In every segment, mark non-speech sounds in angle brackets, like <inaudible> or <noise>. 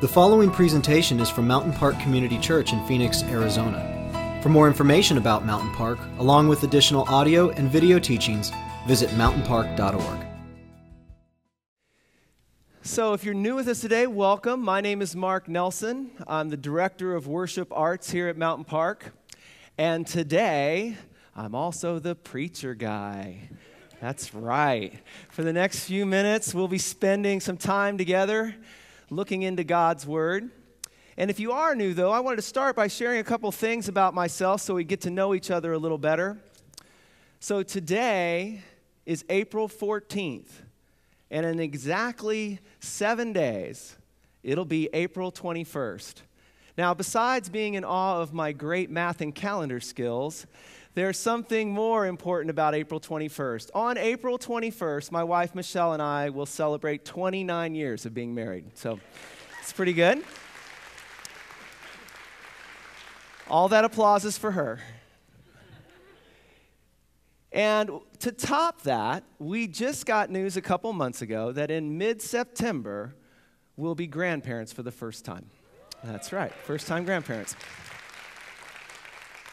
The following presentation is from Mountain Park Community Church in Phoenix, Arizona. For more information about Mountain Park, along with additional audio and video teachings, visit mountainpark.org. So, if you're new with us today, welcome. My name is Mark Nelson. I'm the Director of Worship Arts here at Mountain Park. And today, I'm also the preacher guy. That's right. For the next few minutes, we'll be spending some time together looking into God's Word. And if you are new, though, I wanted to start by sharing a couple things about myself so we get to know each other a little better. So today is April 14th, and in exactly seven days, it'll be April 21st. Now, besides being in awe of my great math and calendar skills, there's something more important about April 21st. On April 21st, my wife Michelle and I will celebrate 29 years of being married. So it's pretty good. All that applause is for her. And to top that, we just got news a couple months ago that in mid September, we'll be grandparents for the first time. That's right, first time grandparents.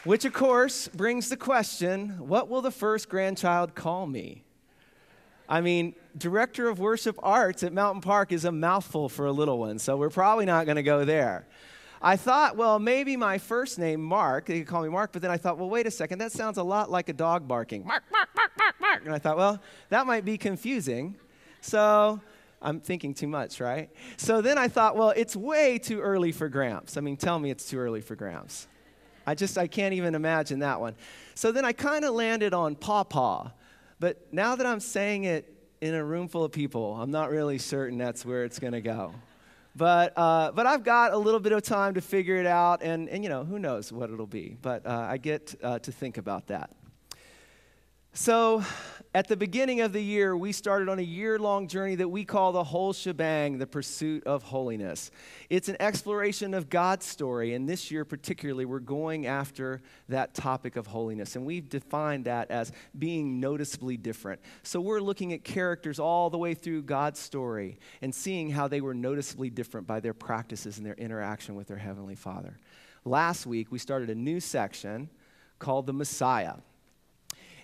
Which, of course, brings the question what will the first grandchild call me? I mean, director of worship arts at Mountain Park is a mouthful for a little one, so we're probably not going to go there. I thought, well, maybe my first name, Mark, they could call me Mark, but then I thought, well, wait a second, that sounds a lot like a dog barking. Mark, Mark, Mark, Mark, Mark. And I thought, well, that might be confusing. So I'm thinking too much, right? So then I thought, well, it's way too early for Gramps. I mean, tell me it's too early for Gramps. I just, I can't even imagine that one. So then I kind of landed on Pawpaw. But now that I'm saying it in a room full of people, I'm not really certain that's where it's going to go. But, uh, but I've got a little bit of time to figure it out, and, and you know, who knows what it'll be. But uh, I get uh, to think about that. So, at the beginning of the year, we started on a year long journey that we call the whole shebang, the pursuit of holiness. It's an exploration of God's story, and this year particularly, we're going after that topic of holiness. And we've defined that as being noticeably different. So we're looking at characters all the way through God's story and seeing how they were noticeably different by their practices and their interaction with their Heavenly Father. Last week, we started a new section called the Messiah.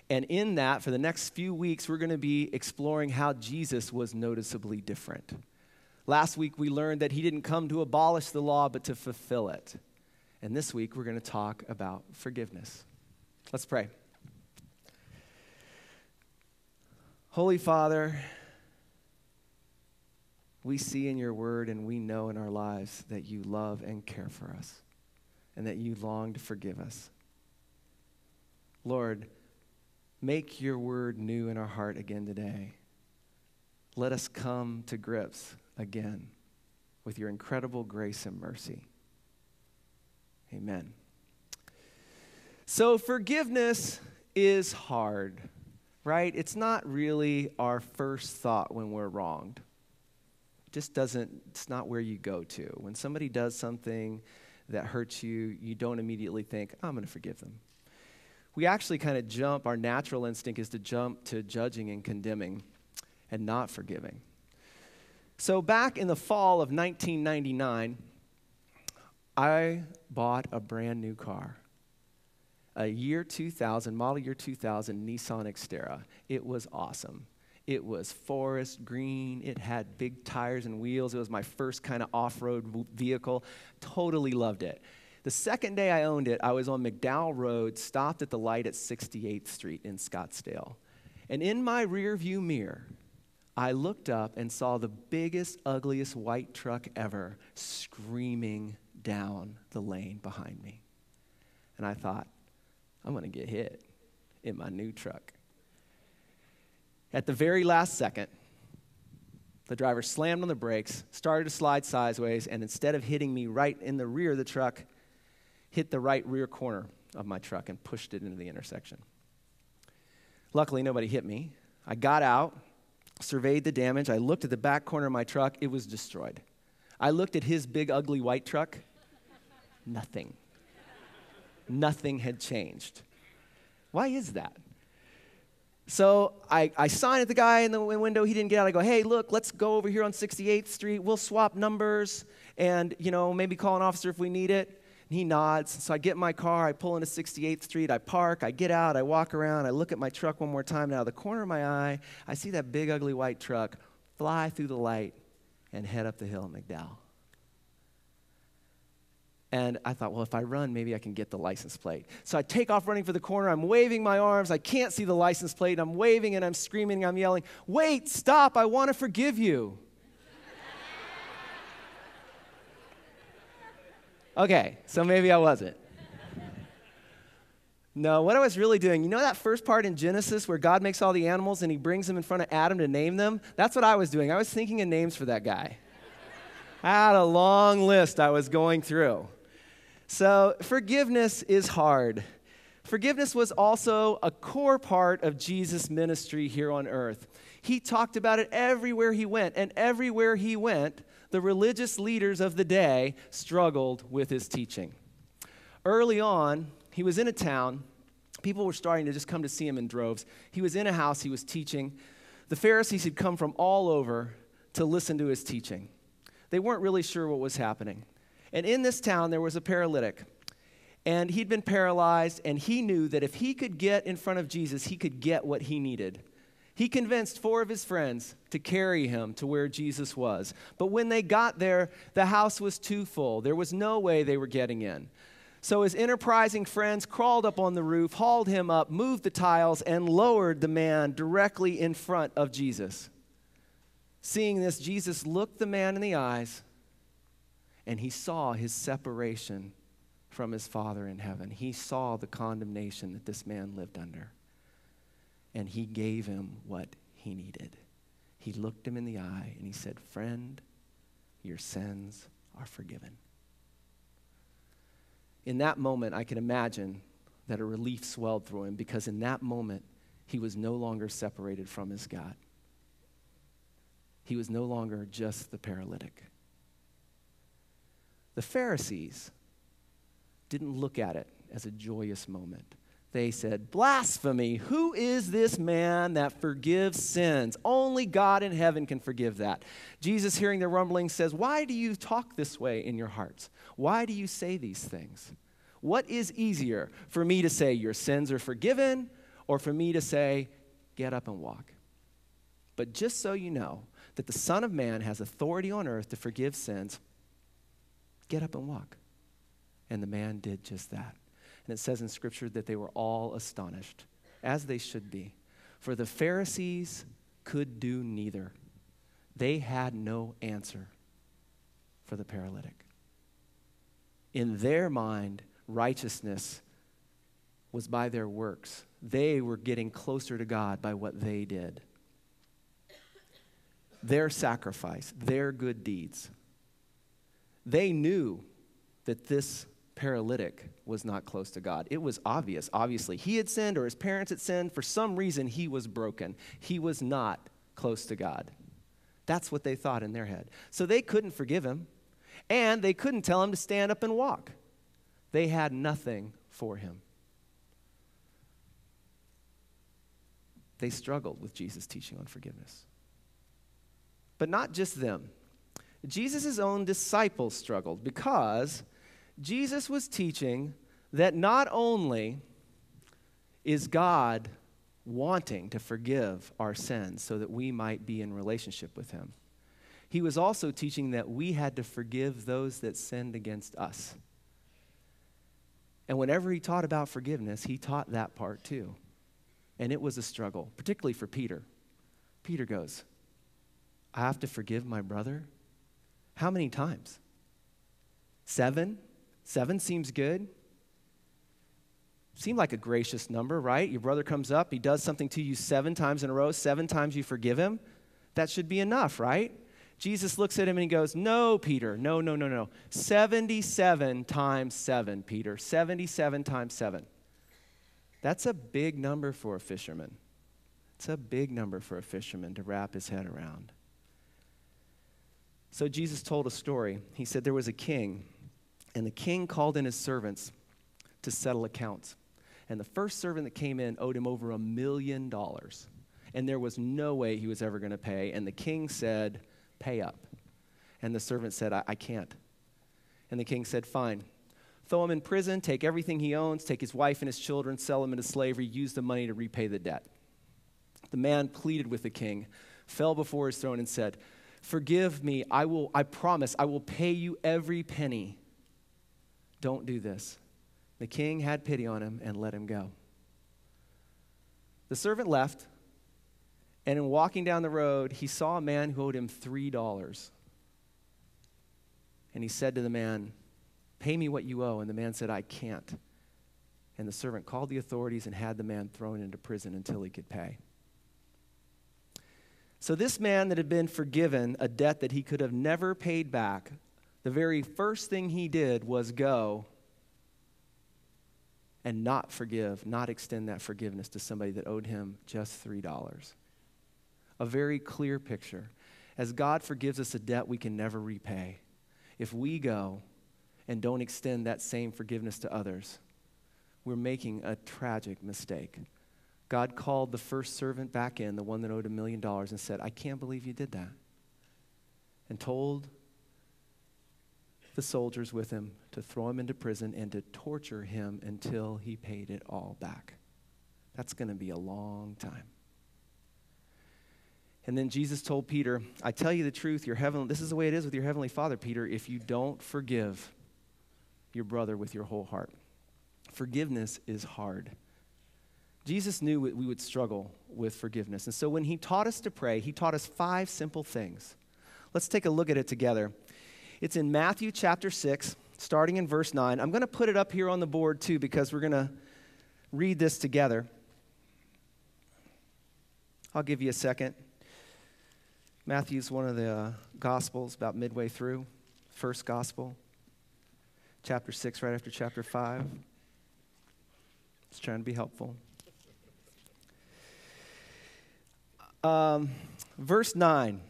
And in that, for the next few weeks, we're going to be exploring how Jesus was noticeably different. Last week, we learned that he didn't come to abolish the law, but to fulfill it. And this week, we're going to talk about forgiveness. Let's pray. Holy Father, we see in your word and we know in our lives that you love and care for us and that you long to forgive us. Lord, Make your word new in our heart again today. Let us come to grips again with your incredible grace and mercy. Amen. So, forgiveness is hard, right? It's not really our first thought when we're wronged. It just doesn't, it's not where you go to. When somebody does something that hurts you, you don't immediately think, I'm going to forgive them we actually kind of jump, our natural instinct is to jump to judging and condemning and not forgiving. So, back in the fall of 1999, I bought a brand new car. A year 2000, model year 2000 Nissan Xterra. It was awesome. It was forest green. It had big tires and wheels. It was my first kind of off road vehicle. Totally loved it. The second day I owned it, I was on McDowell Road, stopped at the light at 68th Street in Scottsdale. And in my rear view mirror, I looked up and saw the biggest, ugliest white truck ever screaming down the lane behind me. And I thought, I'm going to get hit in my new truck. At the very last second, the driver slammed on the brakes, started to slide sideways, and instead of hitting me right in the rear of the truck, hit the right rear corner of my truck and pushed it into the intersection. Luckily, nobody hit me. I got out, surveyed the damage. I looked at the back corner of my truck, it was destroyed. I looked at his big, ugly white truck, nothing. Nothing had changed. Why is that? So I, I sign at the guy in the window. He didn't get out. I go, hey, look, let's go over here on 68th Street. We'll swap numbers and, you know, maybe call an officer if we need it. And he nods. So I get in my car. I pull into 68th Street. I park. I get out. I walk around. I look at my truck one more time. Now, the corner of my eye, I see that big, ugly white truck fly through the light and head up the hill at McDowell. And I thought, well, if I run, maybe I can get the license plate. So I take off running for the corner. I'm waving my arms. I can't see the license plate. I'm waving and I'm screaming. I'm yelling, wait, stop. I want to forgive you. Okay, so maybe I wasn't. No, what I was really doing, you know that first part in Genesis where God makes all the animals and he brings them in front of Adam to name them? That's what I was doing. I was thinking of names for that guy. I had a long list I was going through. So, forgiveness is hard. Forgiveness was also a core part of Jesus' ministry here on earth. He talked about it everywhere he went, and everywhere he went, the religious leaders of the day struggled with his teaching. Early on, he was in a town. People were starting to just come to see him in droves. He was in a house, he was teaching. The Pharisees had come from all over to listen to his teaching. They weren't really sure what was happening. And in this town, there was a paralytic. And he'd been paralyzed, and he knew that if he could get in front of Jesus, he could get what he needed. He convinced four of his friends to carry him to where Jesus was. But when they got there, the house was too full. There was no way they were getting in. So his enterprising friends crawled up on the roof, hauled him up, moved the tiles, and lowered the man directly in front of Jesus. Seeing this, Jesus looked the man in the eyes and he saw his separation from his Father in heaven. He saw the condemnation that this man lived under. And he gave him what he needed. He looked him in the eye and he said, Friend, your sins are forgiven. In that moment, I can imagine that a relief swelled through him because in that moment, he was no longer separated from his God. He was no longer just the paralytic. The Pharisees didn't look at it as a joyous moment. They said, Blasphemy! Who is this man that forgives sins? Only God in heaven can forgive that. Jesus, hearing the rumbling, says, Why do you talk this way in your hearts? Why do you say these things? What is easier for me to say, Your sins are forgiven, or for me to say, Get up and walk? But just so you know that the Son of Man has authority on earth to forgive sins, Get up and walk. And the man did just that. And it says in Scripture that they were all astonished, as they should be. For the Pharisees could do neither, they had no answer for the paralytic. In their mind, righteousness was by their works. They were getting closer to God by what they did. Their sacrifice, their good deeds. They knew that this paralytic was not close to God. It was obvious, obviously. He had sinned or his parents had sinned. For some reason, he was broken. He was not close to God. That's what they thought in their head. So they couldn't forgive him, and they couldn't tell him to stand up and walk. They had nothing for him. They struggled with Jesus' teaching on forgiveness. But not just them. Jesus' own disciples struggled because Jesus was teaching that not only is God wanting to forgive our sins so that we might be in relationship with Him, He was also teaching that we had to forgive those that sinned against us. And whenever He taught about forgiveness, He taught that part too. And it was a struggle, particularly for Peter. Peter goes, I have to forgive my brother? How many times? Seven? Seven seems good. Seemed like a gracious number, right? Your brother comes up, he does something to you seven times in a row, seven times you forgive him. That should be enough, right? Jesus looks at him and he goes, No, Peter, no, no, no, no. 77 times seven, Peter. 77 times seven. That's a big number for a fisherman. It's a big number for a fisherman to wrap his head around. So Jesus told a story. He said there was a king, and the king called in his servants to settle accounts. And the first servant that came in owed him over a million dollars. And there was no way he was ever going to pay. And the king said, Pay up. And the servant said, I, I can't. And the king said, Fine. Throw him in prison, take everything he owns, take his wife and his children, sell him into slavery, use the money to repay the debt. The man pleaded with the king, fell before his throne, and said, Forgive me, I will, I promise, I will pay you every penny. Don't do this. The king had pity on him and let him go. The servant left, and in walking down the road, he saw a man who owed him $3. And he said to the man, Pay me what you owe. And the man said, I can't. And the servant called the authorities and had the man thrown into prison until he could pay. So, this man that had been forgiven a debt that he could have never paid back, the very first thing he did was go and not forgive, not extend that forgiveness to somebody that owed him just $3. A very clear picture. As God forgives us a debt we can never repay, if we go and don't extend that same forgiveness to others, we're making a tragic mistake. God called the first servant back in, the one that owed a million dollars, and said, I can't believe you did that. And told the soldiers with him to throw him into prison and to torture him until he paid it all back. That's going to be a long time. And then Jesus told Peter, I tell you the truth, your heavenly, this is the way it is with your heavenly Father, Peter, if you don't forgive your brother with your whole heart. Forgiveness is hard. Jesus knew we would struggle with forgiveness. And so when he taught us to pray, he taught us five simple things. Let's take a look at it together. It's in Matthew chapter 6, starting in verse 9. I'm going to put it up here on the board too because we're going to read this together. I'll give you a second. Matthew's one of the uh, Gospels, about midway through, first Gospel, chapter 6, right after chapter 5. Just trying to be helpful. Um, verse 9,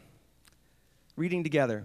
reading together.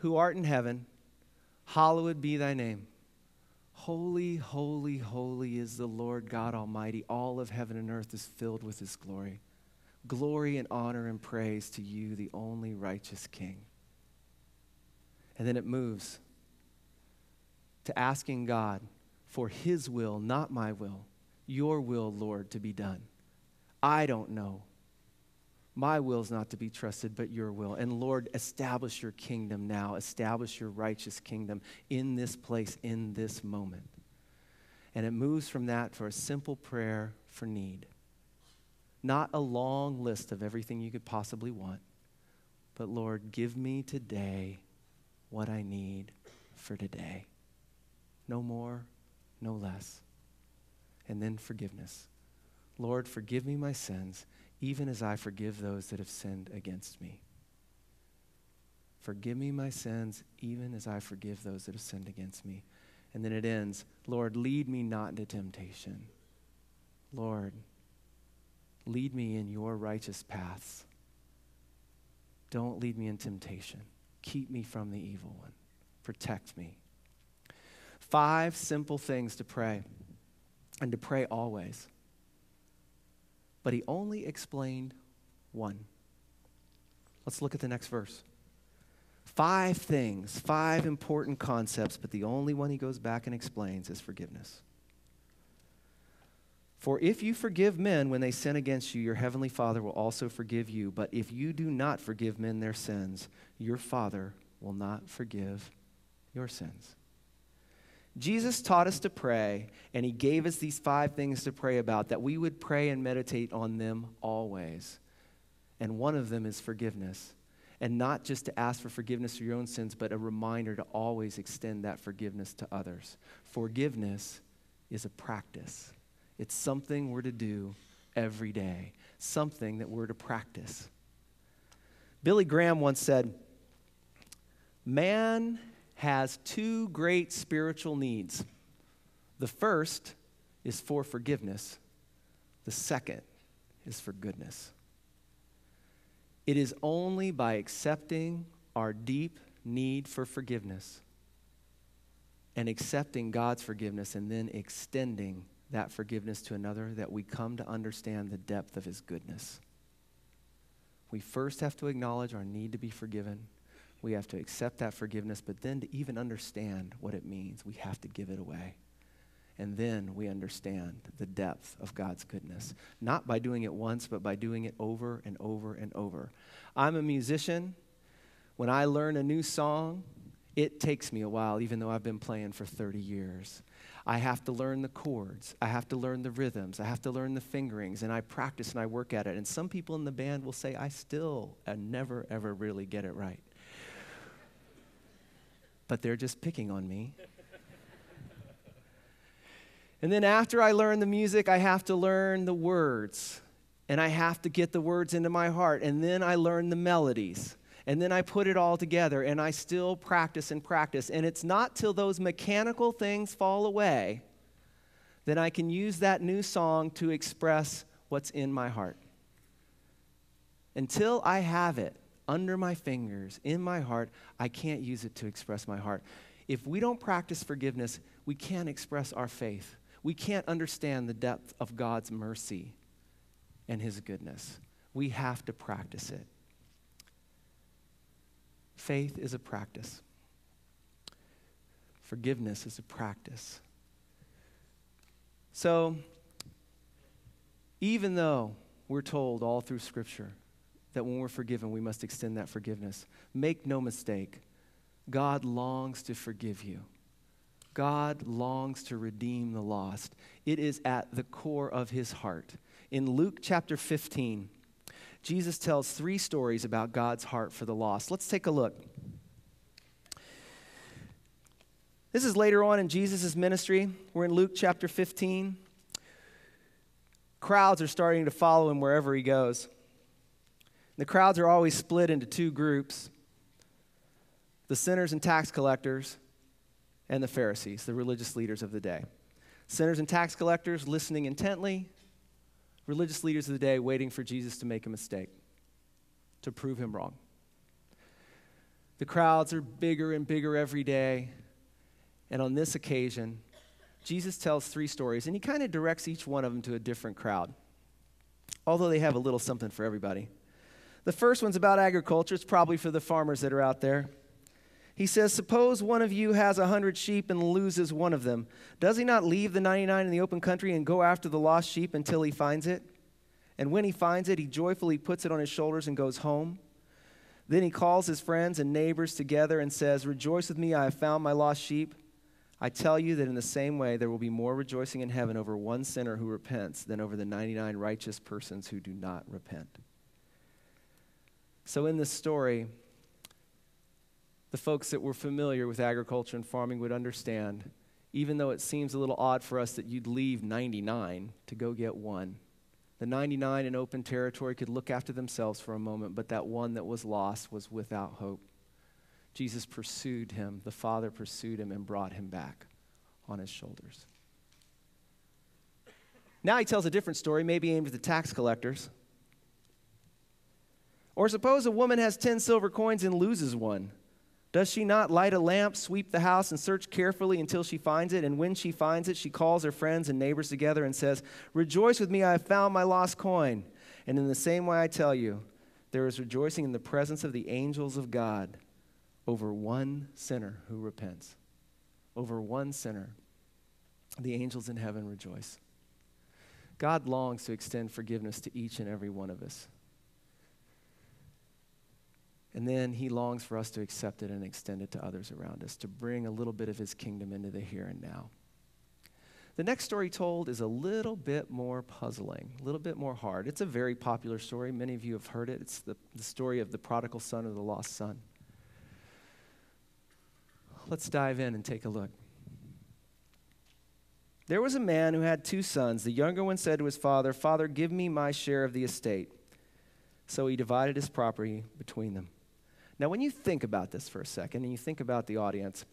who art in heaven, hallowed be thy name. Holy, holy, holy is the Lord God Almighty. All of heaven and earth is filled with his glory. Glory and honor and praise to you, the only righteous King. And then it moves to asking God for His will, not my will, your will, Lord, to be done. I don't know. My will is not to be trusted, but your will. And Lord, establish your kingdom now. Establish your righteous kingdom in this place, in this moment. And it moves from that for a simple prayer for need. Not a long list of everything you could possibly want, but Lord, give me today what I need for today. No more, no less. And then forgiveness. Lord, forgive me my sins, even as I forgive those that have sinned against me. Forgive me my sins, even as I forgive those that have sinned against me. And then it ends Lord, lead me not into temptation. Lord, Lead me in your righteous paths. Don't lead me in temptation. Keep me from the evil one. Protect me. Five simple things to pray, and to pray always. But he only explained one. Let's look at the next verse. Five things, five important concepts, but the only one he goes back and explains is forgiveness. For if you forgive men when they sin against you, your heavenly Father will also forgive you. But if you do not forgive men their sins, your Father will not forgive your sins. Jesus taught us to pray, and he gave us these five things to pray about that we would pray and meditate on them always. And one of them is forgiveness. And not just to ask for forgiveness for your own sins, but a reminder to always extend that forgiveness to others. Forgiveness is a practice. It's something we're to do every day, something that we're to practice. Billy Graham once said, Man has two great spiritual needs. The first is for forgiveness, the second is for goodness. It is only by accepting our deep need for forgiveness and accepting God's forgiveness and then extending that forgiveness to another that we come to understand the depth of His goodness. We first have to acknowledge our need to be forgiven. We have to accept that forgiveness, but then to even understand what it means, we have to give it away. And then we understand the depth of God's goodness. Not by doing it once, but by doing it over and over and over. I'm a musician. When I learn a new song, it takes me a while, even though I've been playing for 30 years. I have to learn the chords. I have to learn the rhythms. I have to learn the fingerings. And I practice and I work at it. And some people in the band will say, I still I never, ever really get it right. But they're just picking on me. <laughs> and then after I learn the music, I have to learn the words. And I have to get the words into my heart. And then I learn the melodies and then I put it all together and I still practice and practice. And it's not till those mechanical things fall away that I can use that new song to express what's in my heart. Until I have it under my fingers, in my heart, I can't use it to express my heart. If we don't practice forgiveness, we can't express our faith. We can't understand the depth of God's mercy and His goodness. We have to practice it. Faith is a practice, forgiveness is a practice. So, even though we're told all through Scripture that when we're forgiven, we must extend that forgiveness, make no mistake, God longs to forgive you. God longs to redeem the lost. It is at the core of his heart. In Luke chapter 15, Jesus tells three stories about God's heart for the lost. Let's take a look. This is later on in Jesus' ministry. We're in Luke chapter 15. Crowds are starting to follow him wherever he goes. The crowds are always split into two groups the sinners and tax collectors, and the Pharisees, the religious leaders of the day. Sinners and tax collectors listening intently, religious leaders of the day waiting for Jesus to make a mistake, to prove him wrong. The crowds are bigger and bigger every day. And on this occasion, Jesus tells three stories, and he kind of directs each one of them to a different crowd, although they have a little something for everybody. The first one's about agriculture. It's probably for the farmers that are out there. He says, Suppose one of you has a hundred sheep and loses one of them. Does he not leave the 99 in the open country and go after the lost sheep until he finds it? And when he finds it, he joyfully puts it on his shoulders and goes home. Then he calls his friends and neighbors together and says, Rejoice with me, I have found my lost sheep. I tell you that in the same way, there will be more rejoicing in heaven over one sinner who repents than over the 99 righteous persons who do not repent. So, in this story, the folks that were familiar with agriculture and farming would understand, even though it seems a little odd for us that you'd leave 99 to go get one. The 99 in open territory could look after themselves for a moment, but that one that was lost was without hope. Jesus pursued him, the Father pursued him and brought him back on his shoulders. Now he tells a different story, maybe aimed at the tax collectors. Or suppose a woman has 10 silver coins and loses one. Does she not light a lamp, sweep the house, and search carefully until she finds it? And when she finds it, she calls her friends and neighbors together and says, Rejoice with me, I have found my lost coin. And in the same way, I tell you, there is rejoicing in the presence of the angels of God over one sinner who repents. Over one sinner. The angels in heaven rejoice. God longs to extend forgiveness to each and every one of us. And then he longs for us to accept it and extend it to others around us, to bring a little bit of his kingdom into the here and now. The next story told is a little bit more puzzling, a little bit more hard. It's a very popular story. Many of you have heard it. It's the, the story of the prodigal son or the lost son. Let's dive in and take a look. There was a man who had two sons. The younger one said to his father, Father, give me my share of the estate. So he divided his property between them. Now, when you think about this for a second and you think about the audience,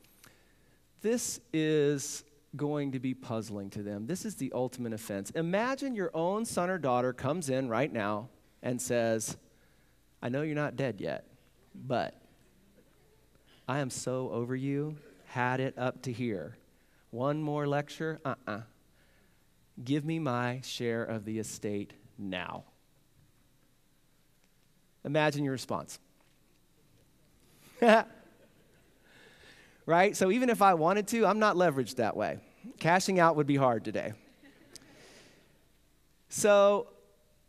this is going to be puzzling to them. This is the ultimate offense. Imagine your own son or daughter comes in right now and says, I know you're not dead yet, but I am so over you, had it up to here. One more lecture? Uh uh-uh. uh Give me my share of the estate now. Imagine your response. <laughs> right? So even if I wanted to, I'm not leveraged that way. Cashing out would be hard today. So,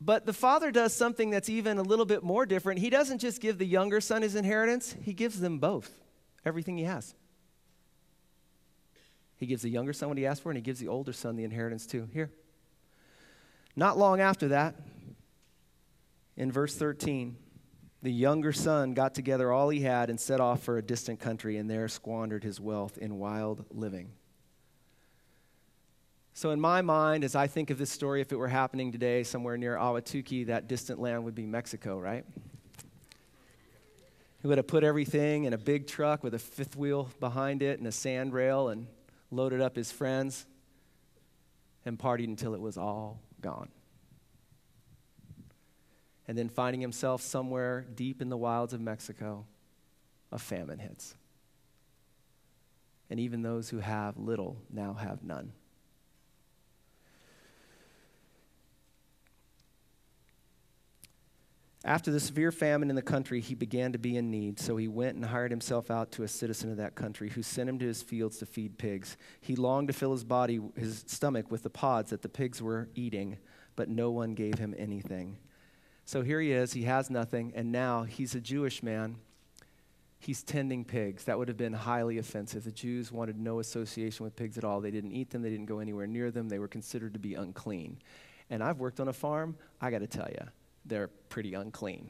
but the father does something that's even a little bit more different. He doesn't just give the younger son his inheritance, he gives them both everything he has. He gives the younger son what he asked for, and he gives the older son the inheritance too. Here. Not long after that, in verse 13, the younger son got together all he had and set off for a distant country, and there squandered his wealth in wild living. So, in my mind, as I think of this story, if it were happening today somewhere near Ahwatukee, that distant land would be Mexico, right? He would have put everything in a big truck with a fifth wheel behind it and a sand rail and loaded up his friends, and partied until it was all gone. And then finding himself somewhere deep in the wilds of Mexico, a famine hits. And even those who have little now have none. After the severe famine in the country, he began to be in need, so he went and hired himself out to a citizen of that country who sent him to his fields to feed pigs. He longed to fill his body, his stomach with the pods that the pigs were eating, but no one gave him anything. So here he is, he has nothing, and now he's a Jewish man. He's tending pigs. That would have been highly offensive. The Jews wanted no association with pigs at all. They didn't eat them, they didn't go anywhere near them, they were considered to be unclean. And I've worked on a farm, I got to tell you they're pretty unclean.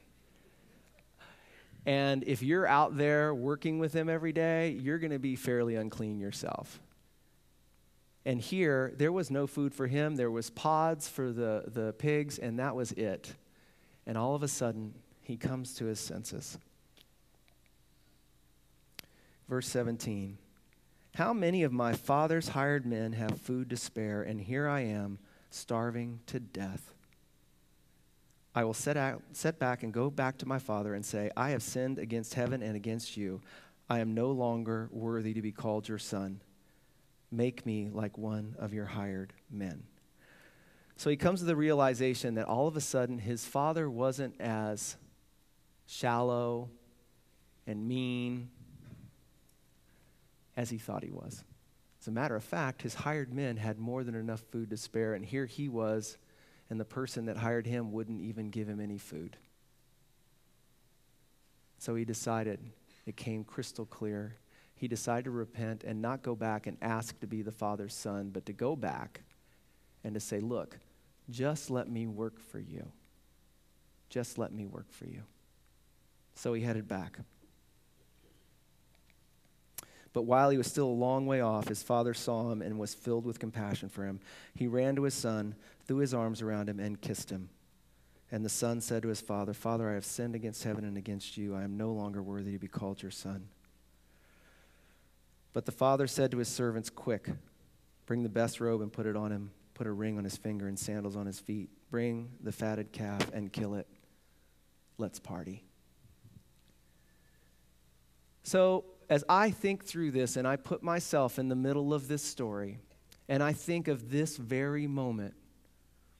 And if you're out there working with them every day, you're going to be fairly unclean yourself. And here, there was no food for him. There was pods for the, the pigs, and that was it. And all of a sudden, he comes to his senses. Verse 17 How many of my father's hired men have food to spare, and here I am, starving to death? I will set, out, set back and go back to my father and say, I have sinned against heaven and against you. I am no longer worthy to be called your son. Make me like one of your hired men. So he comes to the realization that all of a sudden his father wasn't as shallow and mean as he thought he was. As a matter of fact, his hired men had more than enough food to spare, and here he was and the person that hired him wouldn't even give him any food. So he decided, it came crystal clear. He decided to repent and not go back and ask to be the Father's son, but to go back and to say, Look, just let me work for you. Just let me work for you. So he headed back. But while he was still a long way off, his father saw him and was filled with compassion for him. He ran to his son, threw his arms around him, and kissed him. And the son said to his father, Father, I have sinned against heaven and against you. I am no longer worthy to be called your son. But the father said to his servants, Quick, bring the best robe and put it on him. Put a ring on his finger and sandals on his feet. Bring the fatted calf and kill it. Let's party. So, as I think through this and I put myself in the middle of this story, and I think of this very moment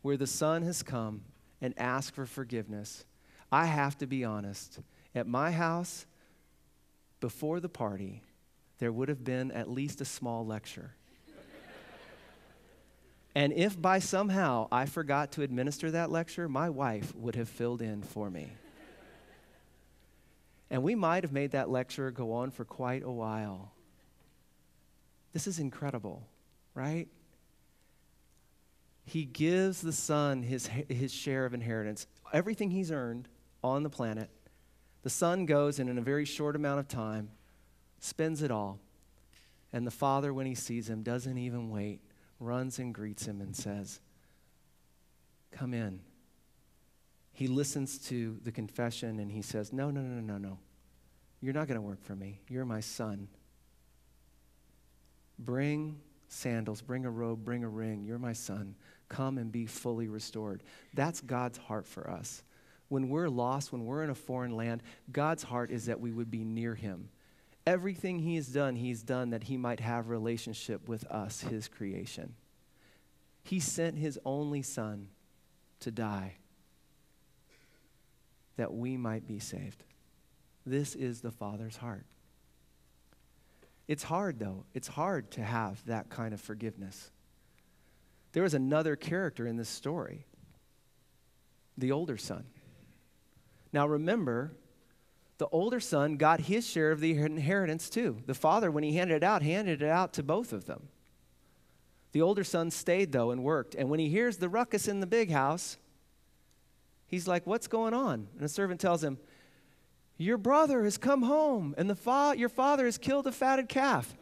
where the son has come and asked for forgiveness, I have to be honest. At my house, before the party, there would have been at least a small lecture. And if by somehow I forgot to administer that lecture, my wife would have filled in for me. And we might have made that lecture go on for quite a while. This is incredible, right? He gives the son his, his share of inheritance, everything he's earned on the planet. The son goes and in a very short amount of time spends it all. And the father, when he sees him, doesn't even wait, runs and greets him and says, Come in. He listens to the confession and he says, No, no, no, no, no. You're not going to work for me. You're my son. Bring sandals, bring a robe, bring a ring. You're my son. Come and be fully restored. That's God's heart for us. When we're lost, when we're in a foreign land, God's heart is that we would be near him. Everything he has done, he's done that he might have relationship with us, his creation. He sent his only son to die that we might be saved. This is the Father's heart. It's hard, though. It's hard to have that kind of forgiveness. There was another character in this story the older son. Now, remember, the older son got his share of the inheritance too. The father, when he handed it out, handed it out to both of them. The older son stayed, though, and worked. And when he hears the ruckus in the big house, he's like, What's going on? And the servant tells him, your brother has come home, and the fa- your father has killed a fatted calf.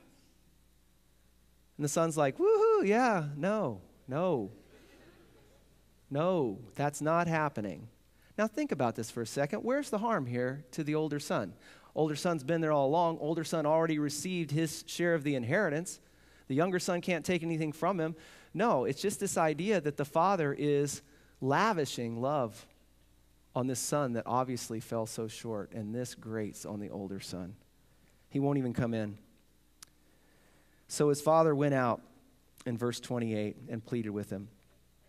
And the son's like, woohoo, yeah, no, no. No, that's not happening. Now think about this for a second. Where's the harm here to the older son? Older son's been there all along. Older son already received his share of the inheritance. The younger son can't take anything from him. No, it's just this idea that the father is lavishing love on this son that obviously fell so short, and this grates on the older son. He won't even come in. So his father went out in verse 28 and pleaded with him.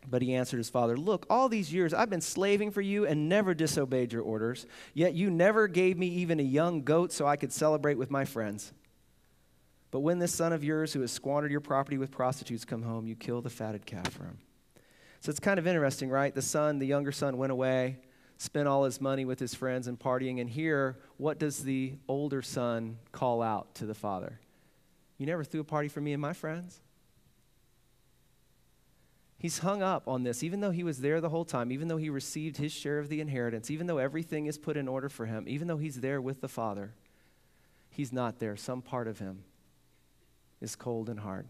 But he answered his father, Look, all these years I've been slaving for you and never disobeyed your orders, yet you never gave me even a young goat so I could celebrate with my friends. But when this son of yours who has squandered your property with prostitutes come home, you kill the fatted calf for him. So it's kind of interesting, right? The son, the younger son, went away spent all his money with his friends and partying. And here, what does the older son call out to the father? You never threw a party for me and my friends? He's hung up on this, even though he was there the whole time, even though he received his share of the inheritance, even though everything is put in order for him, even though he's there with the Father, he's not there. Some part of him is cold and hard.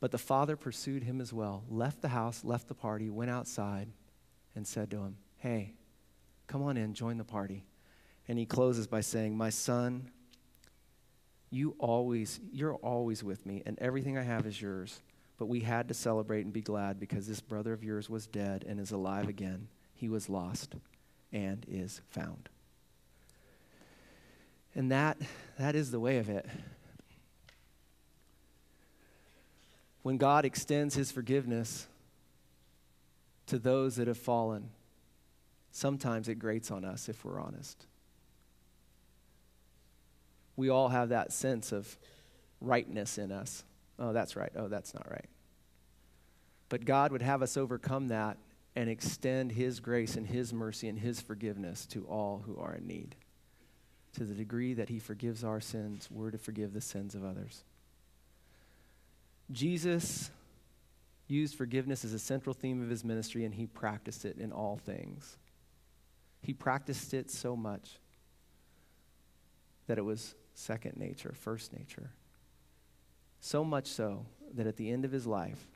But the father pursued him as well, left the house, left the party, went outside, and said to him, Hey, come on in, join the party. And he closes by saying, My son, you always, you're always with me, and everything I have is yours. But we had to celebrate and be glad because this brother of yours was dead and is alive again. He was lost and is found. And that, that is the way of it. when God extends his forgiveness to those that have fallen, sometimes it grates on us if we're honest. We all have that sense of rightness in us. Oh, that's right. Oh, that's not right. But God would have us overcome that and extend His grace and His mercy and His forgiveness to all who are in need. To the degree that He forgives our sins, we're to forgive the sins of others. Jesus used forgiveness as a central theme of his ministry, and he practiced it in all things. He practiced it so much that it was second nature, first nature. So much so that at the end of his life,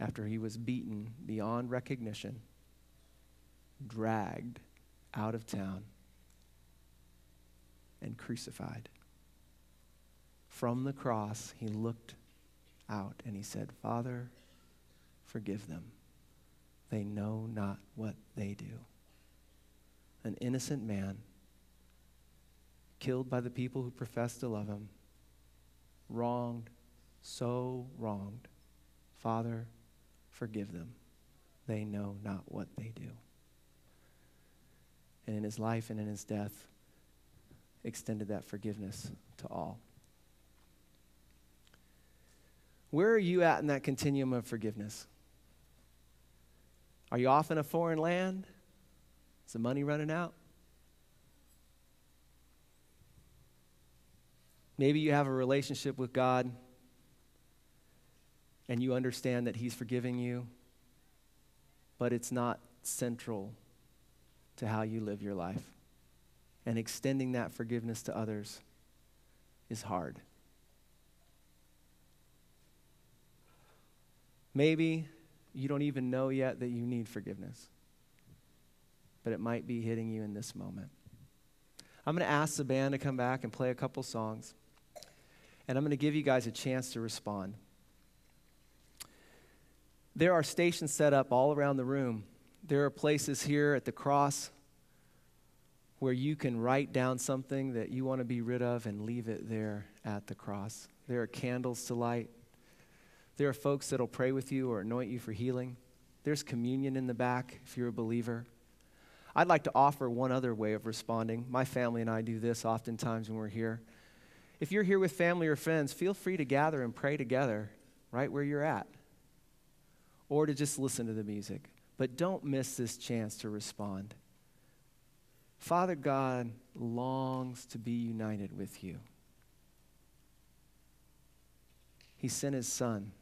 after he was beaten beyond recognition, dragged out of town, and crucified, from the cross, he looked out and he said, Father, forgive them. They know not what they do. An innocent man killed by the people who profess to love him, wronged, so wronged. Father, forgive them. They know not what they do. And in his life and in his death, extended that forgiveness to all. Where are you at in that continuum of forgiveness? Are you off in a foreign land? Is the money running out? Maybe you have a relationship with God and you understand that He's forgiving you, but it's not central to how you live your life. And extending that forgiveness to others is hard. Maybe you don't even know yet that you need forgiveness, but it might be hitting you in this moment. I'm going to ask the band to come back and play a couple songs and I'm going to give you guys a chance to respond. There are stations set up all around the room. There are places here at the cross where you can write down something that you want to be rid of and leave it there at the cross. There are candles to light. There are folks that'll pray with you or anoint you for healing. There's communion in the back if you're a believer. I'd like to offer one other way of responding. My family and I do this oftentimes when we're here. If you're here with family or friends, feel free to gather and pray together right where you're at or to just listen to the music. But don't miss this chance to respond. Father God longs to be united with you. He sent his son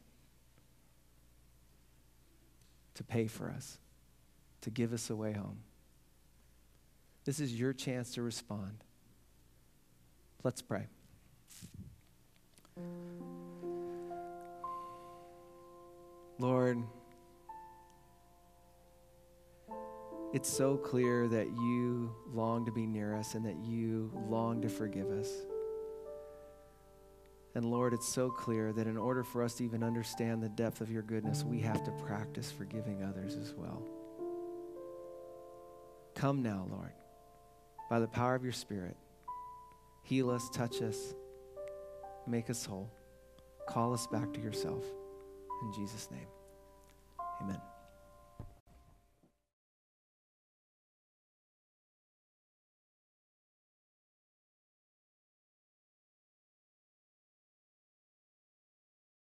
to pay for us, to give us a way home. This is your chance to respond. Let's pray. Lord, it's so clear that you long to be near us and that you long to forgive us. And Lord, it's so clear that in order for us to even understand the depth of your goodness, we have to practice forgiving others as well. Come now, Lord, by the power of your Spirit. Heal us, touch us, make us whole. Call us back to yourself. In Jesus' name, amen.